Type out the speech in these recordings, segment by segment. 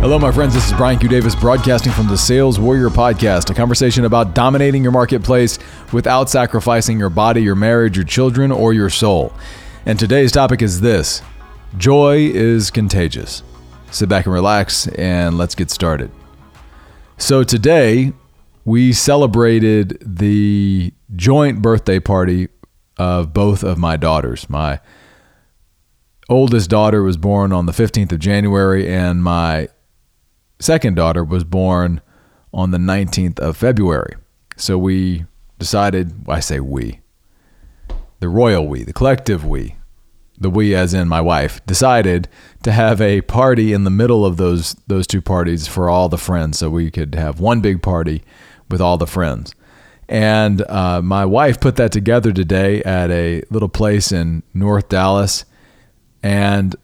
Hello, my friends. This is Brian Q. Davis broadcasting from the Sales Warrior Podcast, a conversation about dominating your marketplace without sacrificing your body, your marriage, your children, or your soul. And today's topic is this joy is contagious. Sit back and relax, and let's get started. So, today we celebrated the joint birthday party of both of my daughters. My oldest daughter was born on the 15th of January, and my second daughter was born on the 19th of February. So we decided, I say we, the royal we, the collective we, the we as in my wife, decided to have a party in the middle of those those two parties for all the friends so we could have one big party with all the friends. And uh, my wife put that together today at a little place in North Dallas. And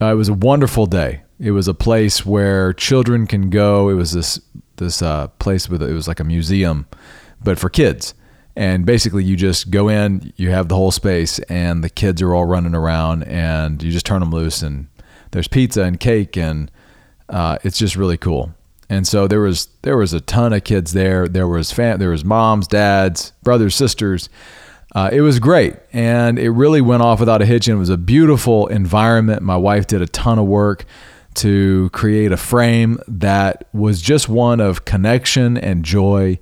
uh, it was a wonderful day. It was a place where children can go. It was this this uh, place with it was like a museum, but for kids. And basically, you just go in, you have the whole space, and the kids are all running around, and you just turn them loose. And there's pizza and cake, and uh, it's just really cool. And so there was there was a ton of kids there. There was fam- there was moms, dads, brothers, sisters. Uh, it was great, and it really went off without a hitch. And it was a beautiful environment. My wife did a ton of work to create a frame that was just one of connection and joy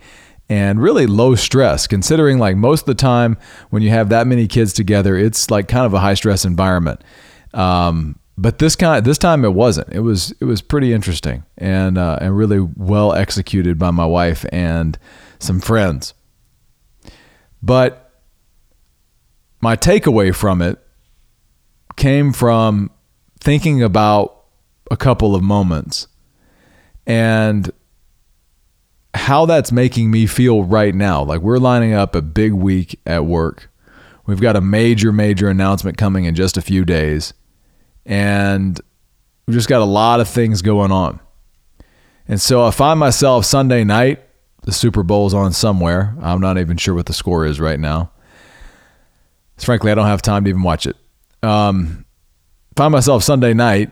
and really low stress considering like most of the time when you have that many kids together it's like kind of a high stress environment. Um, but this kind this time it wasn't. It was it was pretty interesting and uh, and really well executed by my wife and some friends. But my takeaway from it came from thinking about a couple of moments and how that's making me feel right now. Like we're lining up a big week at work. We've got a major, major announcement coming in just a few days. And we've just got a lot of things going on. And so I find myself Sunday night, the Super Bowl's on somewhere. I'm not even sure what the score is right now. Frankly, I don't have time to even watch it. Um, find myself Sunday night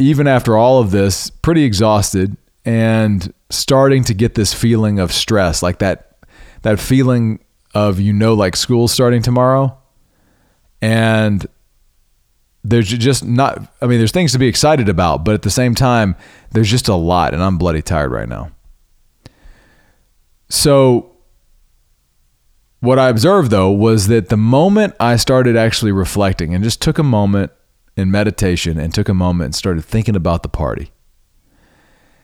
even after all of this, pretty exhausted and starting to get this feeling of stress, like that that feeling of you know like school's starting tomorrow and there's just not I mean there's things to be excited about, but at the same time there's just a lot and I'm bloody tired right now. So what I observed though was that the moment I started actually reflecting and just took a moment in meditation and took a moment and started thinking about the party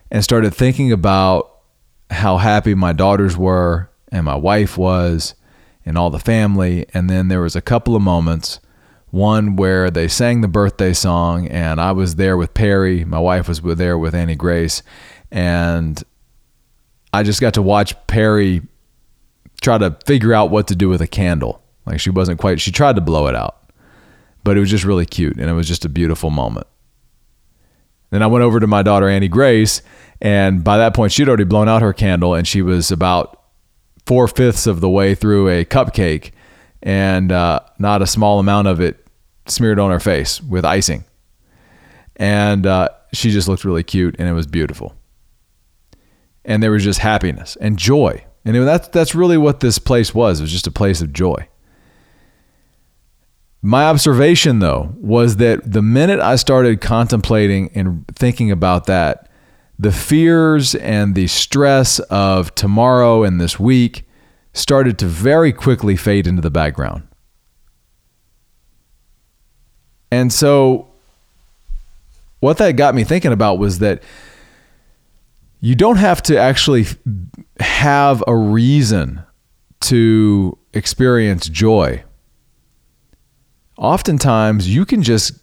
and started thinking about how happy my daughters were and my wife was and all the family. And then there was a couple of moments, one where they sang the birthday song and I was there with Perry. My wife was there with Annie Grace. And I just got to watch Perry try to figure out what to do with a candle. Like she wasn't quite, she tried to blow it out but it was just really cute and it was just a beautiful moment. Then I went over to my daughter Annie Grace, and by that point she'd already blown out her candle and she was about four fifths of the way through a cupcake, and uh, not a small amount of it smeared on her face with icing. And uh, she just looked really cute, and it was beautiful. And there was just happiness and joy, and that's that's really what this place was. It was just a place of joy. My observation, though, was that the minute I started contemplating and thinking about that, the fears and the stress of tomorrow and this week started to very quickly fade into the background. And so, what that got me thinking about was that you don't have to actually have a reason to experience joy oftentimes you can just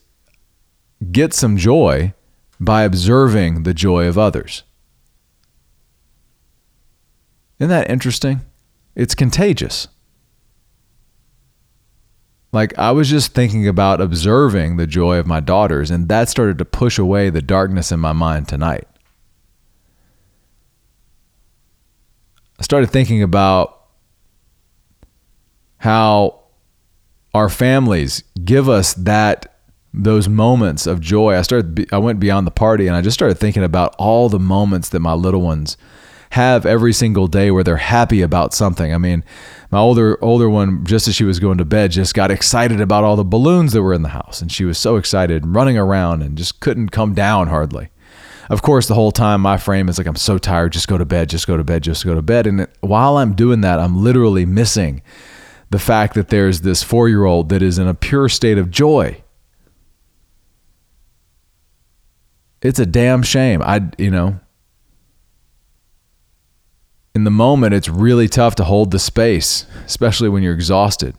get some joy by observing the joy of others. Isn't that interesting? It's contagious. Like, I was just thinking about observing the joy of my daughters, and that started to push away the darkness in my mind tonight. I started thinking about how our families give us that those moments of joy. I started I went beyond the party and I just started thinking about all the moments that my little ones have every single day where they're happy about something. I mean, my older older one just as she was going to bed just got excited about all the balloons that were in the house and she was so excited running around and just couldn't come down hardly. Of course, the whole time my frame is like I'm so tired, just go to bed, just go to bed, just go to bed and while I'm doing that, I'm literally missing the fact that there's this 4-year-old that is in a pure state of joy it's a damn shame. I, you know, in the moment, it's really tough to hold the space, especially when you're exhausted.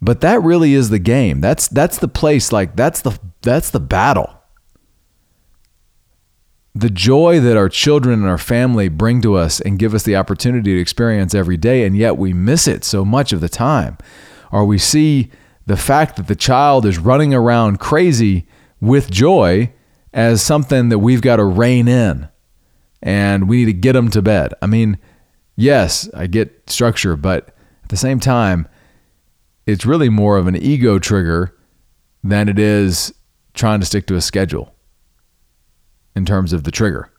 But that really is the game. That's that's the place. Like that's the that's the battle. The joy that our children and our family bring to us and give us the opportunity to experience every day, and yet we miss it so much of the time. Or we see the fact that the child is running around crazy with joy as something that we've got to rein in and we need to get them to bed. I mean, yes, I get structure, but at the same time, it's really more of an ego trigger than it is trying to stick to a schedule in terms of the trigger.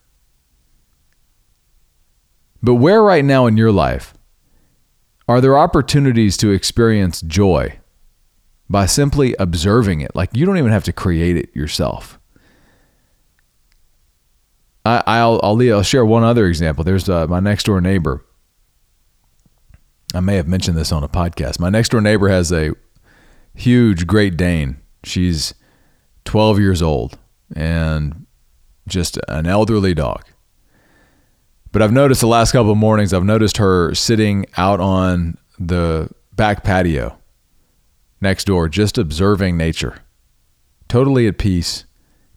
But where right now in your life are there opportunities to experience joy by simply observing it. Like you don't even have to create it yourself. I, I'll, I'll, I'll share one other example. There's uh, my next door neighbor. I may have mentioned this on a podcast. My next door neighbor has a huge Great Dane. She's 12 years old and just an elderly dog. But I've noticed the last couple of mornings, I've noticed her sitting out on the back patio next door, just observing nature, totally at peace,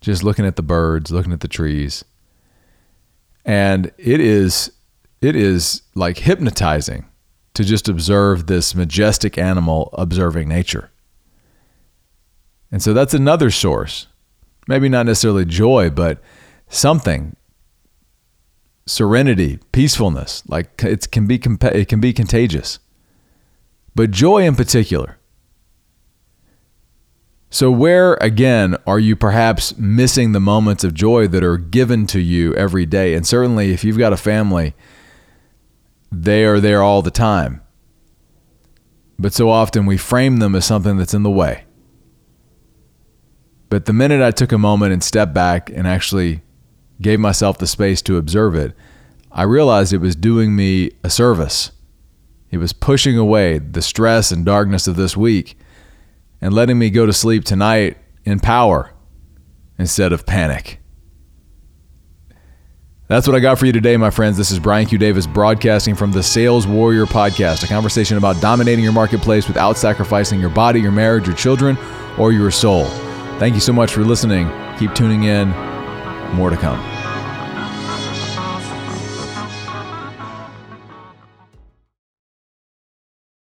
just looking at the birds, looking at the trees. And it is it is like hypnotizing to just observe this majestic animal observing nature. And so that's another source. Maybe not necessarily joy, but something serenity, peacefulness. Like it can be it can be contagious. But joy in particular so, where again are you perhaps missing the moments of joy that are given to you every day? And certainly, if you've got a family, they are there all the time. But so often we frame them as something that's in the way. But the minute I took a moment and stepped back and actually gave myself the space to observe it, I realized it was doing me a service. It was pushing away the stress and darkness of this week and letting me go to sleep tonight in power instead of panic. That's what I got for you today, my friends. This is Brian Q. Davis broadcasting from the Sales Warrior Podcast, a conversation about dominating your marketplace without sacrificing your body, your marriage, your children, or your soul. Thank you so much for listening. Keep tuning in. More to come.